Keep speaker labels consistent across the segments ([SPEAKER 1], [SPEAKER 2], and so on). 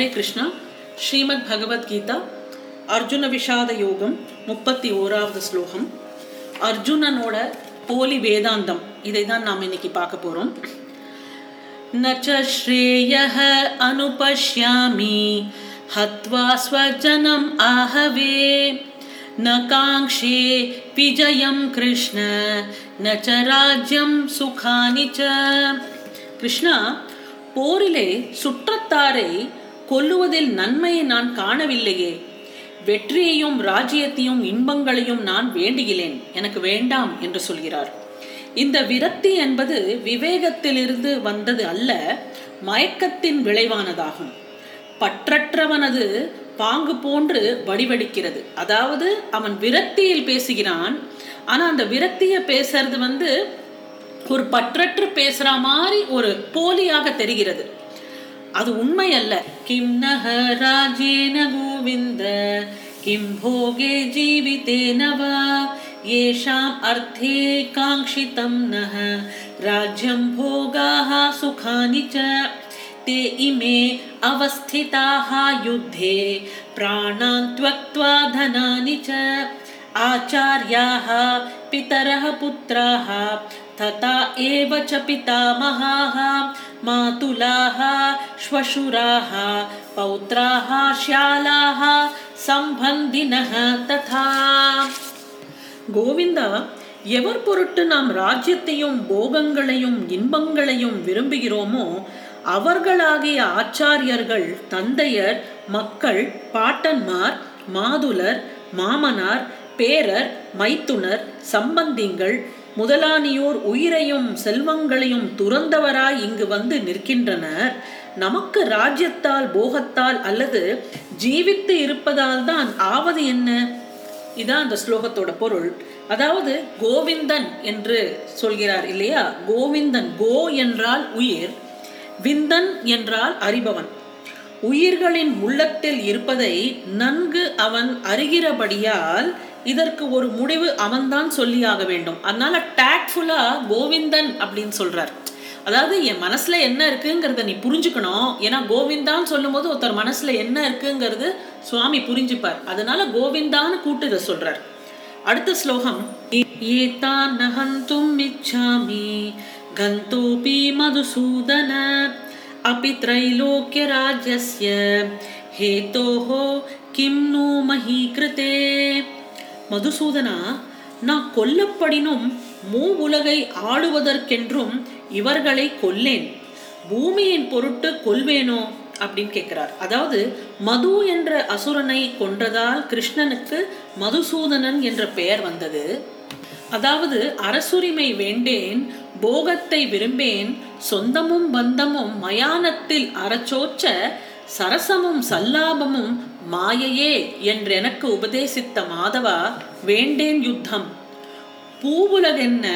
[SPEAKER 1] ஹரே கிருஷ்ணா ஸ்ரீமத் பகவத்கீதா அர்ஜுன விஷாத யோகம் முப்பத்தி ஓராவது ஸ்லோகம் அர்ஜுனனோட போலி வேதாந்தம் இதை தான் நாம் இன்னைக்கு பார்க்க போகிறோம் न च श्रेयः अनुपश्यामि हत्वा स्वजनम् आहवे न काङ्क्षे विजयं कृष्ण न च राज्यं सुखानि च கிருஷ்ணா போரிலே சுற்றத்தாரை கொல்லுவதில் நன்மையை நான் காணவில்லையே. வெற்றியையும் ராஜ்யத்தையும் இன்பங்களையும் நான் வேண்டுகிறேன். எனக்கு வேண்டாம் என்று சொல்கிறார். இந்த விரக்தி என்பது விவேகத்திலிருந்து வந்தது அல்ல மயக்கத்தின் விளைவானதாகும். பற்றற்றவனது பாங்கு போன்று வடிவடிக்கிறது. அதாவது அவன் விரக்தியில் பேசுகிறான். ஆனால் அந்த விரக்தியை பேசுறது வந்து ஒரு பற்றற்று பேசுகிற மாதிரி ஒரு போலியாக தெரிகிறது. அது உண்மை அல்ல கிம் நக ராஜேன கோவிந்த கிம் போகே ஜீவிதேன வா येषाम् अर्थे काङ्क्षितं नः राज्यं भोगाः सुखानि च ते इमे अवस्थिताः युद्धे प्राणान् त्यक्त्वा धनानि च आचार्याः पितरः पुत्राः तथा एव च पितामहाः मातुलाः श्वशुराः पौत्राः श्यालाः सम्बन्धिनः तथा கோவிந்தா எவர் பொருட்டு நாம் ராஜ்யத்தையும் போகங்களையும் இன்பங்களையும் விரும்புகிறோமோ அவர்களாகிய ஆச்சாரியர்கள் தந்தையர் மக்கள் பாட்டன்மார் மாதுலர் மாமனார் பேரர் மைத்துனர் சம்பந்திங்கள் முதலானியோர் உயிரையும் செல்வங்களையும் துறந்தவராய் இங்கு வந்து நிற்கின்றனர். நமக்கு ராஜ்யத்தால் போகத்தால் அல்லது ஜீவித்து இருப்பதால் தான் ஆவது என்ன? இதான் அந்த ஸ்லோகத்தோட பொருள். அதாவது கோவிந்தன் என்று சொல்கிறார் இல்லையா? கோவிந்தன் கோ என்றால் உயிர் விந்தன் என்றால் அறிபவன். உயிர்களின் உள்ளத்தில் இருப்பதை நன்கு அவன் அறிகிறபடியால் இதற்கு ஒரு முடிவு அவன்தான் சொல்லியாக வேண்டும் அதனால டேக்ஃபுல்லா கோவிந்தன் அப்படின்னு சொல்றார் அதாவது என் மனசுல என்ன இருக்குங்கிறத நீ புரிஞ்சுக்கணும் ஏன்னா கோவிந்தான்னு சொல்லும் போது ஒருத்தர் மனசுல என்ன இருக்குங்கிறது சுவாமி புரிஞ்சுப்பார் அதனால கோவிந்தான்னு கூட்டுத சொல்றார் அடுத்த ஸ்லோகம் ஏதான் நகந்தும் இச்சாமி கந்தோபி மதுசூதன अपि त्रैलोक्यराज्यस्य हेतोः किं नु मही कृते மதுசூதனா நான் கொல்லப்படினும் மூ உலகை ஆளுவதற்கென்றும் இவர்களை கொல்லேன். பூமியின் பொருட்டு கொல்வேனோ? அப்படின்னு கேட்கிறார். அதாவது மது என்ற அசுரனை கொன்றதால் கிருஷ்ணனுக்கு மதுசூதனன் என்ற பெயர் வந்தது. அதாவது அரசுரிமை வேண்டேன் போகத்தை விரும்பேன் சொந்தமும் பந்தமும் மயானத்தில் அறச்சோற்ற சரசமும் சல்லாபமும் மாயையே என்றெனக்கு உபதேசித்த மாதவா வேண்டேன் யுத்தம். பூவுலகென்ன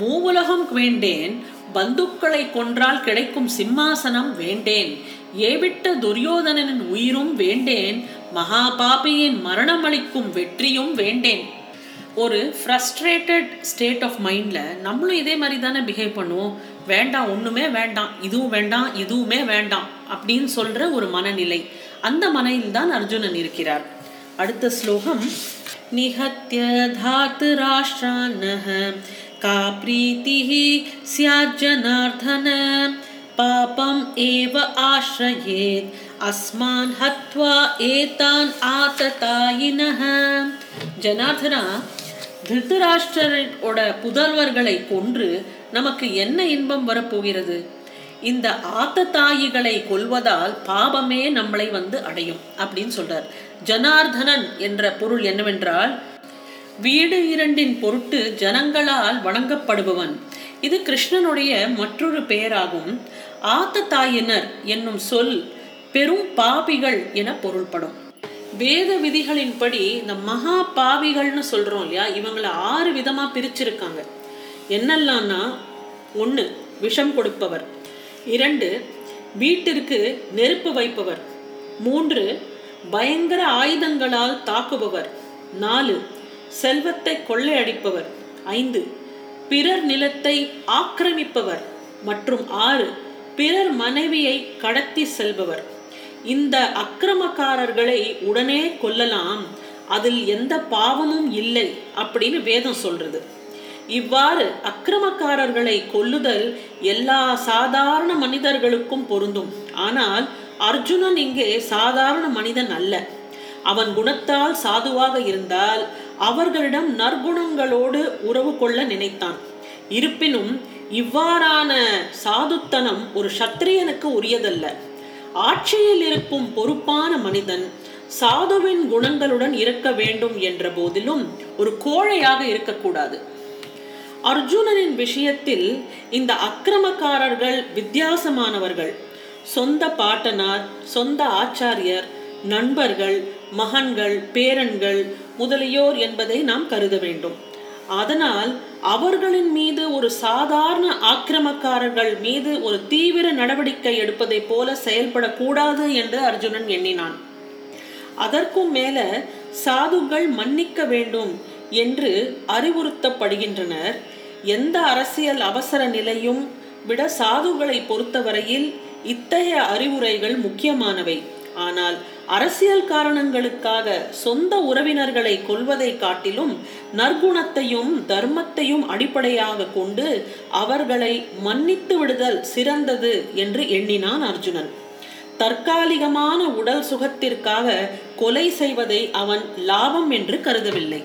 [SPEAKER 1] மூவுலகம் வேண்டேன். பந்துக்களை கொன்றால் கிடைக்கும் சிம்மாசனம் வேண்டேன். ஏவிட்ட துரியோதனனின் உயிரும் வேண்டேன். மகாபாபியின் மரணமளிக்கும் வெற்றியும் வேண்டேன். ஒரு ஃப்ரஸ்ட்ரேட்டட் ஸ்டேட் ஆஃப் மைண்டில் நம்மளும் இதே மாதிரி தானே பிஹேவ் பண்ணுவோம். வேண்டாம் ஒன்றுமே வேண்டாம் இதுவும் வேண்டாம் இதுவுமே வேண்டாம் அப்படின்னு சொல்கிற ஒரு மனநிலை. அந்த மனையில் தான் அர்ஜுனன் இருக்கிறார். அடுத்த ஸ்லோகம் நிகத்திய தாத்து ராஷ்டிரானः கா பிரீத்திः ஸ்யாஜனார்தன பாபம் ஏவ ஆශ්‍රயேத் அஸ்மான் ஹத்வா ஏதான் ஆததாயினः ஜனார்தனா திருத்தராஷ்டிரோட புதல்வர்களை கொன்று நமக்கு என்ன இன்பம் வரப்போகிறது? இந்த ஆத்தத்தாயிகளை கொல்வதால் பாபமே நம்மளை வந்து அடையும் அப்படின்னு சொல்றார். ஜனார்தனன் என்ற பொருள் என்னவென்றால் வீடு இரண்டின் பொருட்டு ஜனங்களால் வணங்கப்படுபவன். இது கிருஷ்ணனுடைய மற்றொரு பெயராகும். ஆத்தத்தாயினர் என்னும் சொல் பெரும் பாபிகள் என பொருள்படும். வேத விதிகளின்படி இந்த மகா பாவிகள்னு சொல்றோம் இல்லையா? இவங்களை ஆறு விதமா பிரிச்சிருக்காங்க. என்னெல்லாம்னா ஒன்று விஷம் கொடுப்பவர். இரண்டு வீட்டிற்கு நெருப்பு வைப்பவர். மூன்று பயங்கர ஆயுதங்களால் தாக்குபவர். நாலு செல்வத்தை கொள்ளையடிப்பவர். ஐந்து பிறர் நிலத்தை ஆக்கிரமிப்பவர். மற்றும் ஆறு பிறர் மனைவியை கடத்தி செல்பவர். இந்த அக்கிரமக்காரர்களை உடனே கொல்லலாம். அதில் எந்த பாவமும் இல்லை அப்படின்னு வேதம் சொல்றது. இவ்வாறு அக்கிரமக்காரர்களை கொல்லுதல் எல்லா சாதாரண மனிதர்களுக்கும் பொருந்தும். ஆனால் அர்ஜுனன் இங்கே சாதாரண மனிதன் அல்ல. அவன் குணத்தால் சாதுவாக இருந்தால் அவர்களிடம் நற்குணங்களோடு உறவு கொள்ள நினைத்தான். இருப்பினும் இவ்வாறான சாதுத்தனம் ஒரு சத்திரியனுக்கு உரியதல்ல. ஆட்சியில் இருக்கும் பொறுப்பான மனிதன் சாதுவின் குணங்களுடன் இருக்க வேண்டும் என்ற போதிலும் ஒரு கோழையாக இருக்கக்கூடாது. அர்ஜுனனின் விஷயத்தில் இந்த அக்கிரமக்காரர்கள் வித்தியாசமானவர்கள். சொந்த பாட்டனார் சொந்த ஆச்சாரியர் நண்பர்கள் மகன்கள் பேரன்கள் முதலியோர் என்பதை நாம் கருத வேண்டும். அதனால் அவர்களின் மீது ஒரு சாதாரண ஆக்கிரமக்காரர்கள் மீது ஒரு தீவிர நடவடிக்கை எடுப்பதை போல செயல்படக்கூடாது என்று அர்ஜுனன் எண்ணினான். அதற்கும் மேல சாதுகள் மன்னிக்க வேண்டும் என்று அறிவுறுத்தப்படுகின்றனர். எந்த அரசியல் அவசர நிலையும் விட சாதுகளை பொறுத்தவரையில் இத்தகைய அறிவுரைகள் முக்கியமானவை. ஆனால் அரசியல் காரணங்களுக்காக சொந்த உறவினர்களை கொல்வதை காட்டிலும் நற்குணத்தையும் தர்மத்தையும் அடிப்படையாக கொண்டு அவர்களை மன்னித்து விடுதல் சிறந்தது என்று எண்ணினான் அர்ஜுனன். தற்காலிகமான உடல் சுகத்திற்காக கொலை செய்வதை அவன் லாபம் என்று கருதவில்லை.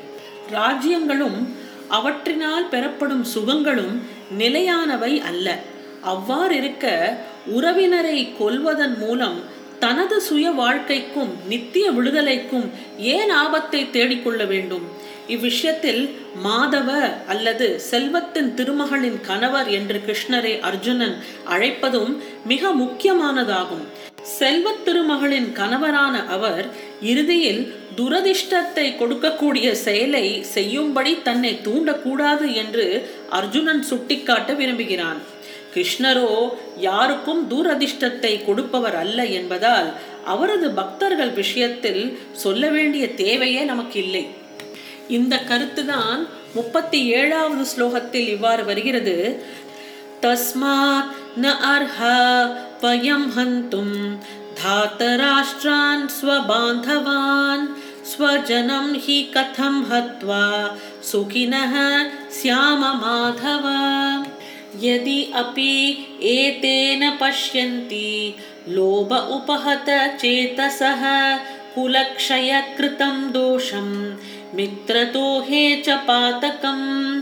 [SPEAKER 1] ராஜ்யங்களும் அவற்றினால் பெறப்படும் சுகங்களும் நிலையானவை அல்ல. அவ்வாறிருக்க உறவினரை கொல்வதன் மூலம் தனது சுய வாழ்க்கைக்கும் நித்திய விடுதலைக்கும் ஏன் ஆபத்தை தேடிக்கொள்ள வேண்டும்? இவ்விஷயத்தில் மாதவ அல்லது செல்வத்தின் திருமகளின் கணவர் என்று கிருஷ்ணரை அர்ஜுனன் அழைப்பதும் மிக முக்கியமானதாகும். செல்வத் திருமகளின் கணவரான அவர் இறுதியில் துரதிர்ஷ்டத்தை கொடுக்கக்கூடிய செயலை செய்யும்படி தன்னை தூண்டக்கூடாது என்று அர்ஜுனன் சுட்டிக்காட்ட விரும்புகிறான். கிருஷ்ணரோ யாருக்கும் தூரதிர்ஷ்டத்தை கொடுப்பவர் அல்ல என்பதால் அவரது பக்தர்கள் விஷயத்தில் சொல்ல வேண்டிய தேவையே நமக்கு இல்லை இந்த கருத்துதான் முப்பத்தி ஏழாவது ஸ்லோகத்தில் இவ்வாறு வருகிறது. தஸ்மாத் ந அர்ஹா धातराष्ट्रान् स्वबान्धवान् स्वजनं हि कथं हत्वा सुखिनः श्याममाधवा? यदि अपि एतेन पश्यन्ति लोभ उपहत चेतसः कुलक्षयकृतं दोषं मित्रतोहे च पातकं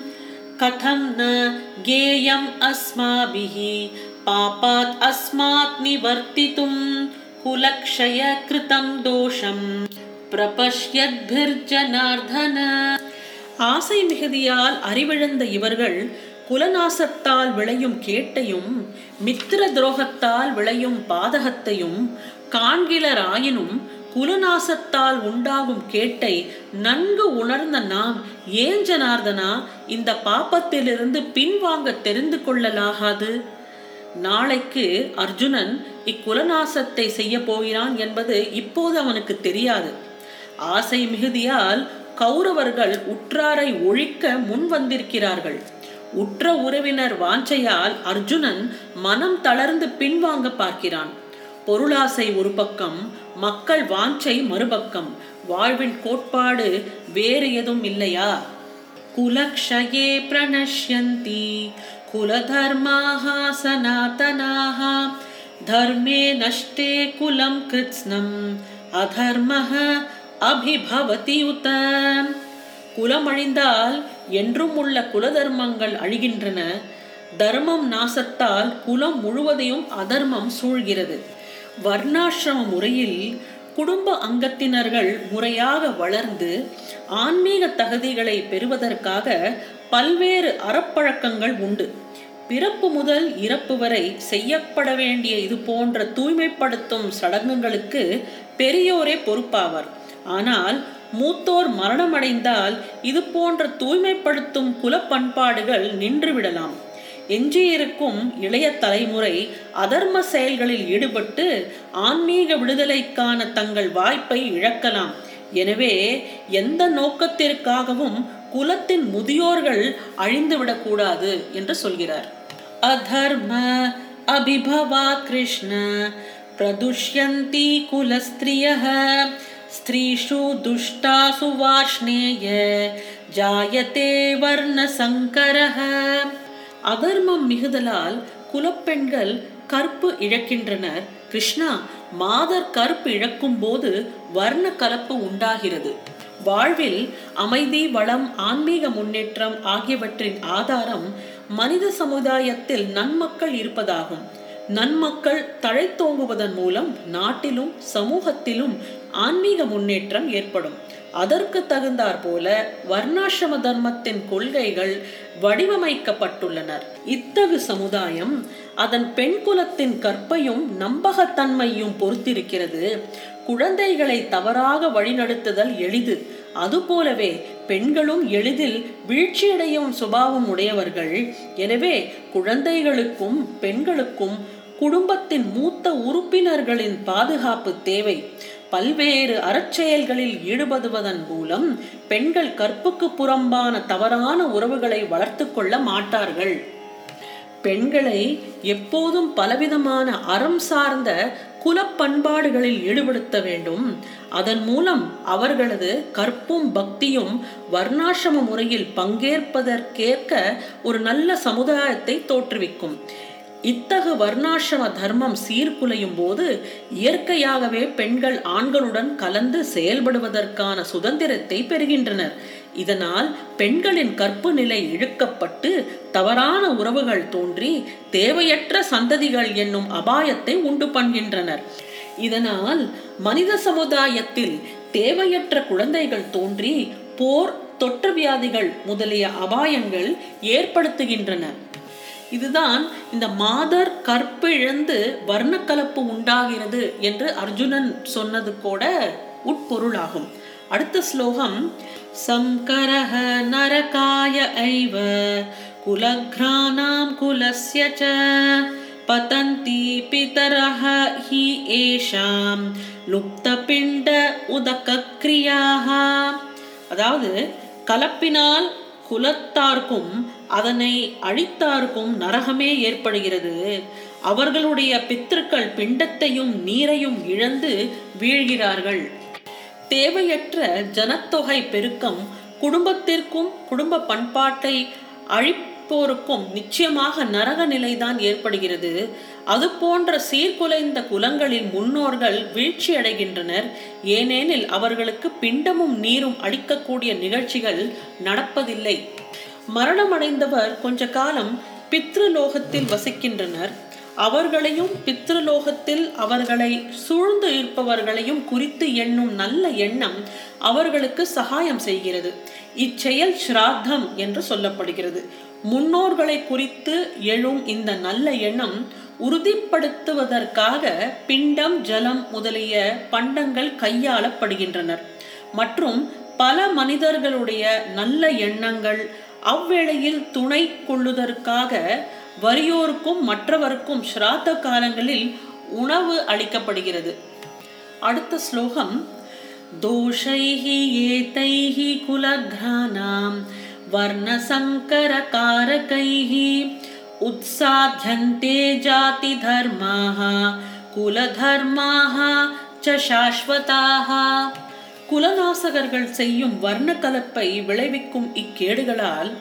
[SPEAKER 1] कथं न ज्ञेयम् अस्माभिः पापात् अस्मात् निवर्तितुं कुलक्षयकृतं दोषं பிரபஷ்யத்பிர்ஜனார்தன ஆசை மிகுதியால் அறிவிழந்த இவர்கள் குலநாசத்தால் விளையும் கேட்டையும் மித்திர துரோகத்தால் விளையும் பாதகத்தையும் காண்கிலராயினும் குலநாசத்தால் உண்டாகும் கேட்டை நன்கு உணர்ந்த நாம் ஏன் ஜனார்தனா இந்த பாப்பத்திலிருந்து பின்வாங்க தெரிந்து கொள்ளலாகாது நாளைக்கு அர்ஜுனன் இக்குலநாசத்தை செய்ய போகிறான் என்பது இப்போது அவனுக்கு தெரியாது. ஆசை மிகுதியால் கௌரவர்கள் உற்றாரை ஒழிக்க முன் வந்திருக்கிறார்கள் உற்ற உறவினர் வாஞ்சையால் அர்ஜுனன் மனம் தளர்ந்து பின்வாங்க பார்க்கிறான். பொருளாசை ஒரு பக்கம் மக்கள் வாஞ்சை மறுபக்கம் வாழ்வின் கோட்பாடு வேறு எதுவும் இல்லையா? குலக்ஷயே பிரணஷ்யந்தி. कुलधर्माः सनातनाः धर्मे नष्टे कुलं कृत्स्नम् अधर्मः அபிபவதி உத குலம் அழிந்தால் என்றும் உள்ள குலதர்மங்கள் அழிகின்றன தர்மம் நாசத்தால் குலம் முழுவதையும் அதர்மம் சூழ்கிறது வர்ணாசிரம முறையில் குடும்ப அங்கத்தினர்கள் முறையாக வளர்ந்து ஆன்மீக தகுதிகளை பெறுவதற்காக பல்வேறு அறப்பழக்கங்கள் உண்டு. பிறப்பு முதல் இறப்பு வரை செய்யப்பட வேண்டிய இது போன்ற தூய்மைப்படுத்தும் சடங்குகளுக்கு பெரியோரே பொறுப்பாவர். ஆனால் மூத்தோர் மரணமடைந்தால் இது போன்ற தூய்மைப்படுத்தும் குலப்பண்பாடுகள் நின்றுவிடலாம். எஞ்சியிருக்கும் இளைய தலைமுறை அதர்ம செயல்களில் ஈடுபட்டு ஆன்மீக விடுதலைக்கான தங்கள் வாய்ப்பை இழக்கலாம். எனவே எந்த நோக்கத்திற்காகவும் குலத்தின் முதியோர்கள் அழிந்துவிடக்கூடாது என்று சொல்கிறார். அதர்ம அபிபவா கிருஷ்ண பிரதுஷ்யந்தி குலஸ்திரிய ஸ்திரீஷு துஷ்டாசு வாஷ்ணேய ஜாயதே வர்ண சங்கரஹ அதர்மம் மிகுதலால் குலப்பெண்கள் கற்பு இழக்கின்றனர். கிருஷ்ணா மாதர் கற்பு இழக்கும் போது வர்ண கலப்பு உண்டாகிறது. வாழ்வில் அமைதி வளம் ஆன்மீக முன்னேற்றம் ஆகியவற்றின் ஆதாரம் மனித சமுதாயத்தில் நன்மக்கள் இருப்பதாகும். நன்மக்கள் தழைத்தோங்குவதன் மூலம் நாட்டிலும் சமூகத்திலும் ஆன்மீக முன்னேற்றம் ஏற்படும். அதற்கு தகுந்தாற் போல வர்ணாசிரம தர்மத்தின் கொள்கைகள் வடிவமைக்கப்பட்டுள்ளனர். இத்தகு சமுதாயம் அதன் பெண் குலத்தின் கற்பையும் நம்பகத்தன்மையும் பொறுத்திருக்கிறது. குழந்தைகளை தவறாக வழிநடத்துதல் எளிது. அதுபோலவே பெண்களும் எளிதில் வீழ்ச்சியடையும் சுபாவம் உடையவர்கள். எனவே குழந்தைகளுக்கும் பெண்களுக்கும் குடும்பத்தின் மூத்த உறுப்பினர்களின் பாதுகாப்பு தேவை. பல்வேறு அறச்செயல்களில் ஈடுபடுவதன் மூலம் பெண்கள் கற்புக்கு புறம்பான தவறான உறவுகளை வளர்த்து கொள்ள மாட்டார்கள். பெண்களை எப்போதும் பலவிதமான அறம் சார்ந்த குலப்பண்பாடுகளில் ஈடுபடுத்த வேண்டும். அதன் மூலம் அவர்களது கற்பும் பக்தியும் வர்ணாசிரம முறையில் பங்கேற்பதற்கேற்க ஒரு நல்ல சமுதாயத்தை தோற்றுவிக்கும். இத்தகு வர்ணாசிரம தர்மம் சீர்குலையும் போது இயற்கையாகவே பெண்கள் ஆண்களுடன் கலந்து செயல்படுவதற்கான சுதந்திரத்தை பெறுகின்றனர். இதனால் பெண்களின் கற்பு நிலை இழுக்கப்பட்டு தவறான உறவுகள் தோன்றி தேவையற்ற சந்ததிகள் என்னும் அபாயத்தை உண்டு பண்ணுகின்றனர். இதனால் மனித சமுதாயத்தில் தேவையற்ற குழந்தைகள் தோன்றி போர் தொற்று வியாதிகள் முதலிய அபாயங்கள் ஏற்படுத்துகின்றன. இதுதான் இந்த மாதர் கற்பிழந்து வர்ணக்கலப்பு உண்டாகிறது என்று அர்ஜுனன் சொன்னது கூட உட்பொருளாகும். அடுத்த ஸ்லோகம் சங்கரஹ நரகாய ஐவ குலக்ரானாம் குலஸ்ய ச பதந்தி பிதரஹ ஹி ஏஷாம் லுப்தபிண்ட உதகக்ரியாக அதாவது கலப்பினால் குலத்தார்க்கும் அதனை அழித்தார்க்கும் நரகமே ஏற்படுகிறது. அவர்களுடைய பித்திருக்கள் பிண்டத்தையும் நீரையும் இழந்து வீழ்கிறார்கள். தேவையற்ற ஜனத்தொகை பெருக்கம் குடும்பத்திற்கும் குடும்ப பண்பாட்டை அழிப்போருக்கும் நிச்சயமாக நரக நிலைதான் ஏற்படுகிறது. அது போன்ற சீர்குலைந்த குலங்களில் முன்னோர்கள் வீழ்ச்சி அடைகின்றனர். ஏனெனில் அவர்களுக்கு பிண்டமும் நீரும் அளிக்கக்கூடிய நிகழ்ச்சிகள் நடப்பதில்லை. மரணமடைந்தவர் கொஞ்ச காலம் பித்ருலோகத்தில் வசிக்கின்றனர். அவர்களையும் பித்ருலோகத்தில் அவர்களை சூழ்ந்து இருப்பவர்களையும் குறித்து எண்ணும் நல்ல எண்ணம் அவர்களுக்கு சகாயம் செய்கிறது. இச்செயல் ஸ்ராத்தம் என்று சொல்லப்படுகிறது. முன்னோர்களை குறித்து எழும் இந்த நல்ல எண்ணம் உறுதிப்படுத்துவதற்காக பிண்டம் ஜலம் முதலிய பண்டங்கள் கையாளப்படுகின்றனர். மற்றும் பல மனிதர்களுடைய நல்ல எண்ணங்கள் அவ்வேளையில் துணை கொள்ளுதற்காக வறியோருக்கும் மற்றவருக்கும் ஸ்ராத்த காலங்களில் உணவு அளிக்கப்படுகிறது. அடுத்த ஸ்லோகம் தோஷைஹி ஏதைஹி குலக்ரானாம் வர்ணசங்கரகாரகைஹி உத்சாத்தியந்தே ஜாதி தர்மாக குலதர்மாக ச சாஸ்வதாக குலநாசகர்கள் செய்யும் வர்ண கலப்பை விளைவிக்கும் இக்கேடுகளால்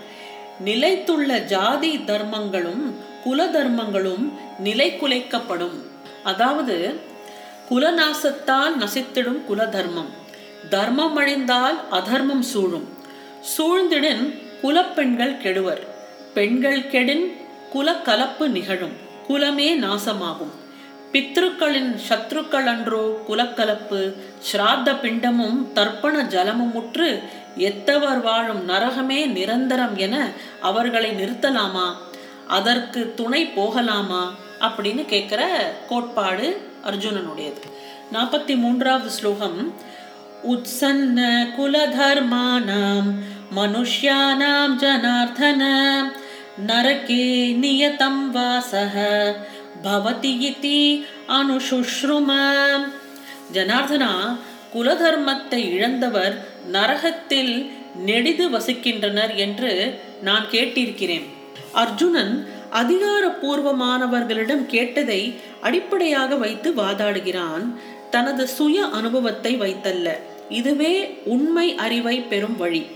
[SPEAKER 1] நிலைத்துள்ள ஜாதி தர்மங்களும் குல தர்மங்களும் நிலை குலைக்கப்படும் அதாவது குலநாசத்தால் நசித்திடும் குல தர்மம். தர்மம் அழிந்தால் அதர்மம் சூழும். சூழ்ந்திடன் குலப்பெண்கள் கெடுவர். பெண்கள் கெடின் குல கலப்பு நிகழும். குலமே நாசமாகும். பித்ருக்களின் சத்ருக்கள் அன்றோ குலக்கலப்பு ஸ்ராத்த பிண்டமும் தர்ப்பண ஜலமும் உற்று எத்தவர் வாழும் நரகமே நிரந்தரம் என அவர்களை நிறுத்தலாமா? அதற்கு துணை போகலாமா? அப்படின்னு கேட்குற கோட்பாடு அர்ஜுனனுடையது. நாற்பத்தி மூன்றாவது ஸ்லோகம். உத்சன்ன குலதர்மானாம் மனுஷ்யானாம் ஜனார்தன நரகே நியதம் வாசக பவதி இதி அனுசுஷ்ரும. ஜனார்தனா குலதர்மத்தை இழந்தவர் நரகத்தில் நெடிது வசிக்கின்றனர் என்று நான் கேட்டிருக்கிறேன். அர்ஜுனன் அதிகாரப்பூர்வமானவர்களிடம் கேட்டதை அடிப்படையாக வைத்து வாதாடுகிறான். தனது சுய அனுபவத்தை வைத்தல்ல. இதுவே உண்மை அறிவை பெறும் வழி.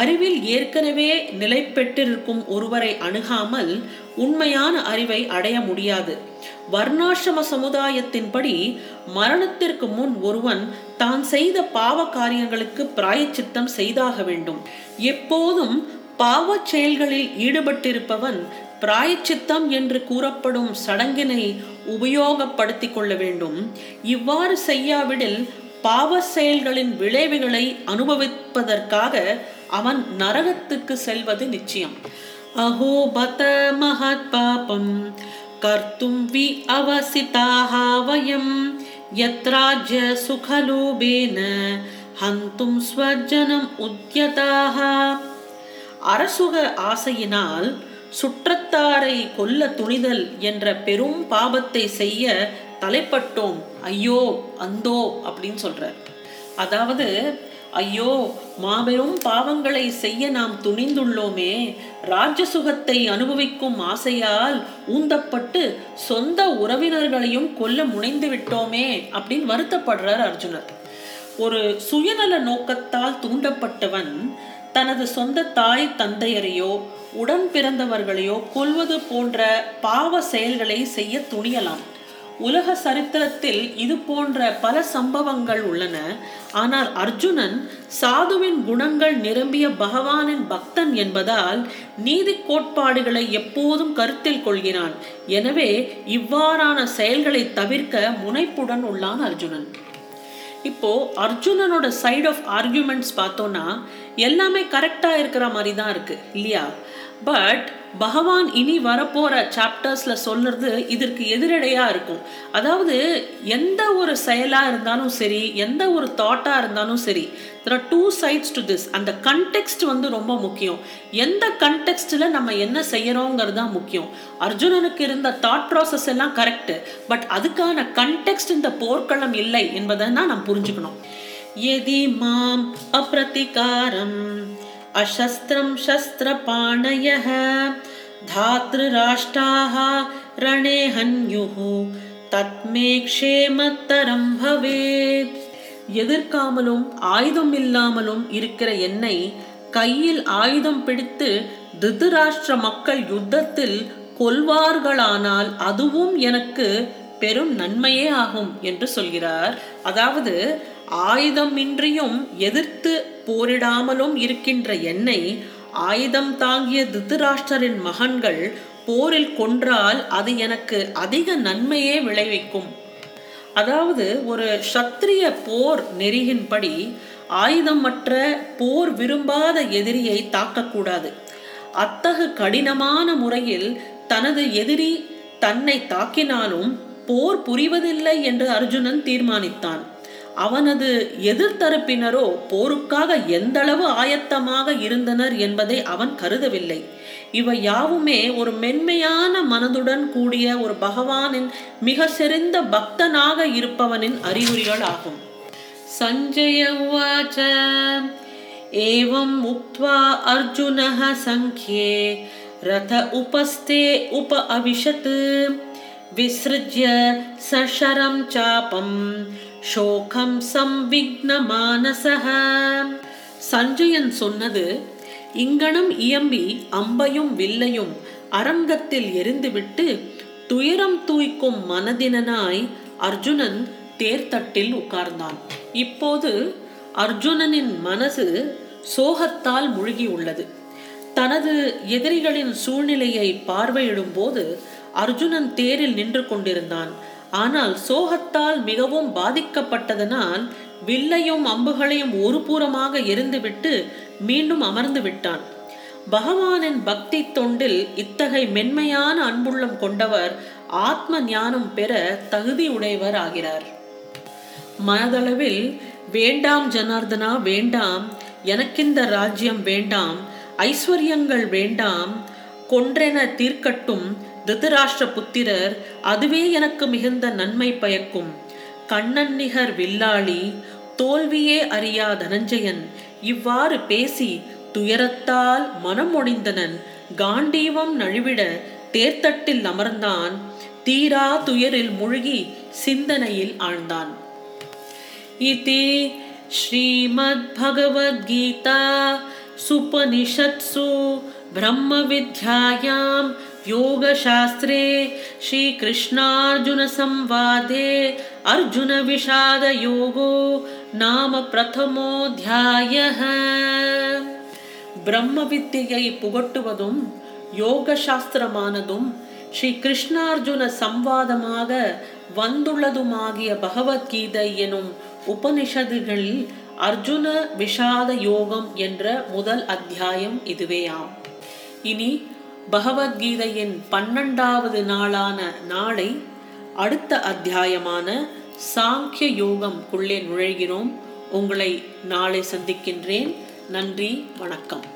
[SPEAKER 1] அறிவில் ஏற்கனவே நிலை பெற்றிருக்கும் ஒருவரை அணுகாமல் உண்மையான அறிவை அடைய முடியாது. வர்ணாசிரம சமுதாயத்தின்படி மரணத்திற்கு முன் ஒருவன் தான் செய்த பாவ காரியங்களுக்கு பிராயச்சித்தம் செய்தாக வேண்டும். எப்போதும் பாவச் செயல்களில் ஈடுபட்டிருப்பவன் பிராயச்சித்தம் என்று கூறப்படும் சடங்கினை உபயோகப்படுத்திக் கொள்ள வேண்டும். இவ்வாறு செய்யாவிடில் பாவ செயல்களின் விளைவுகளை அனுபவிப்பதற்காக அவன் நரகத்துக்கு செல்வது நிச்சயம். அஹோ பத மகத் பாபம் கர்த்தும் வி அவசிதாக வயம் யத்ராஜ்ய சுகலோபேன ஹந்தும் ஸ்வஜனம் உத்யதாக அரசுக ஆசையினால் சுற்றத்தாரை கொல்ல துணிதல் என்ற பெரும் பாபத்தை செய்ய தலைப்பட்டோம். ஐயோ அந்தோ அப்படின்னு சொல்றார். அதாவது ஐயோ மாபெரும் பாவங்களை செய்ய நாம் துணிந்துள்ளோமே. ராஜசுகத்தை அனுபவிக்கும் ஆசையால் ஊந்தப்பட்டு சொந்த உறவினர்களையும் கொல்ல முனைந்து விட்டோமே அப்படின்னு வருத்தப்படுறார் அர்ஜுனர். ஒரு சுயநல நோக்கத்தால் தூண்டப்பட்டவன் தனது சொந்த தாய் தந்தையரையோ உடன் பிறந்தவர்களையோ கொல்வது போன்ற பாவ செயல்களை செய்ய துணியலாம். உலக சரித்திரத்தில் இது போன்ற பல சம்பவங்கள் உள்ளன. ஆனால் அர்ஜுனன் சாதுவின் குணங்கள் நிரம்பிய பகவானின் பக்தன் என்பதால் நீதி கோட்பாடுகளை எப்போதும் கருத்தில் கொள்கிறான். எனவே இவ்வாறான செயல்களை தவிர்க்க முனைப்புடன் உள்ளான் அர்ஜுனன். இப்போ அர்ஜுனனோட சைட் ஆஃப் ஆர்கியூமெண்ட்ஸ் பார்த்தோன்னா எல்லாமே கரெக்டாக இருக்கிற மாதிரி தான் இருக்கு இல்லையா? பட் பகவான் இனி வரப்போற சாப்டர்ஸ்ல சொல்றது இதற்கு எதிரடையா இருக்கும். அதாவது எந்த ஒரு செயலா இருந்தாலும் சரி எந்த ஒரு தாட்டா இருந்தாலும் சரி there are two sides to this அந்த கண்டெக்ஸ்ட் வந்து ரொம்ப முக்கியம். எந்த கண்டெக்ஸ்டில் நம்ம என்ன செய்யறோங்கிறது தான் முக்கியம். அர்ஜுனனுக்கு இருந்த தாட் ப்ராசஸ் எல்லாம் கரெக்டு பட் அதுக்கான கண்டெக்ஸ்ட் இந்த போர்க்களம் இல்லை என்பதை தான் நாம் புரிஞ்சுக்கணும். எதி மாம் அப்பிரதிகாரம். अशस्त्रं शस्त्रपाणयः धातृराष्ट्राः रणे हन्युः தத்மே க்ஷேமத்தரம் பவேத் எதிர்க்காமலும் ஆயுதம் இல்லாமலும் இருக்கிற என்னை கையில் ஆயுதம் பிடித்து திருதராஷ்டிர மக்கள் யுத்தத்தில் கொல்வார்களானால் அதுவும் எனக்கு பெரும் நன்மையே ஆகும் என்று சொல்கிறார் அதாவது ஆயுதமின்றியும் எதிர்த்து போரிடாமலும் இருக்கின்ற என்னை ஆயுதம் தாங்கிய திருதராஷ்டரின் மகன்கள் போரில் கொன்றால் அது எனக்கு அதிக நன்மையே விளைவிக்கும். அதாவது ஒரு சத்திரிய போர் நெறியின்படி ஆயுதமற்ற போர் விரும்பாத எதிரியை தாக்கக்கூடாது. அத்தகு கடினமான முறையில் தனது எதிரி தன்னை தாக்கினாலும் போர் புரிவதில்லை என்று அர்ஜுனன் தீர்மானித்தான். அவனது எதிர்த்தரப்பினரோ போருக்காக எந்தளவு ஆயத்தமாக இருந்தனர் என்பதை அவன் கருதவில்லை. இவை யாவுமே ஒரு மென்மையான மனதுடன் கூடிய ஒரு பகவானின் மிக சிறந்த பக்தனாக இருப்பவனின் அறிகுறிகள் ஆகும் சஞ்சய உவாச்ச. ஏவம் உக்த்வா அர்ஜுனः சங்கே. ரத உபஸ்தே உப அவிஷத். விசிருஜ்ய சஷரம் சாபம். சோகம் சம்விக்னமானசக. சஞ்சயன் சொன்னது இங்கனம் இயம்பி அம்பையும் வில்லையும் அரங்கத்தில் எரிந்துவிட்டு துயரம் தூய்க்கும் மனதினனாய் அர்ஜுனன் தேர்தட்டில் உட்கார்ந்தான். இப்போது அர்ஜுனனின் மனசு சோகத்தால் மூழ்கி உள்ளது தனது எதிரிகளின் சூழ்நிலையை பார்வையிடும் போது அர்ஜுனன் தேரில் நின்று கொண்டிருந்தான். ஆனால் சோகத்தால் மிகவும் பாதிக்கப்பட்டதனால் வில்லையும் அம்புகளையும் ஒரு புறமாக எரிந்துவிட்டு மீண்டும் அமர்ந்து விட்டான். பகவானின் பக்தி தொண்டில் இத்தகைய மென்மையான அன்புள்ளம் கொண்டவர் ஆத்ம ஞானம் பெற தகுதி உடையவர் ஆகிறார். மனதளவில் வேண்டாம் ஜனார்தனா வேண்டாம். எனக்கிந்த ராஜ்யம் வேண்டாம். ஐஸ்வர்யங்கள் வேண்டாம். கொன்றென தீர்க்கட்டும். திருதராஷ்டிர புத்திரர் அதுவே எனக்கு மிகுந்த நன்மை பயக்கும். கண்ணன் நிகர் வில்லாளி தோல்வியே அறியா தனஞ்சயன் இவ்வாறு பேசி துயரத்தால் மனம் மனமொழிந்தனன். காண்டீவம் நழுவிட தேர்தட்டில் அமர்ந்தான். தீரா துயரில் மூழ்கி சிந்தனையில் ஆழ்ந்தான். இதி ஸ்ரீமத் பகவத்கீதா சுபனிஷத்சு பிரம்ம வித்யாயாம் योगशास्त्रे श्रीकृष्णार्जुनसंवादे अर्जुनविषादयोगो नाम प्रथमोऽध्यायः பிரம்ம வித்தியை புகட்டுவதும் யோக சாஸ்திரமானதும் ஸ்ரீ கிருஷ்ணார்ஜுன சம்வாதமாக வந்துள்ளதுமாகிய பகவத்கீதை எனும் உபனிஷதுகளில் அர்ஜுன விஷாத யோகம் என்ற முதல் அத்தியாயம் இதுவேயாம் இனி பகவத்கீதையின் பன்னெண்டாவது நாளான நாளை அடுத்த அத்தியாயமான சாங்கிய யோகம் உள்ளே நுழைகிறோம். உங்களை நாளை சந்திக்கின்றேன். நன்றி வணக்கம்.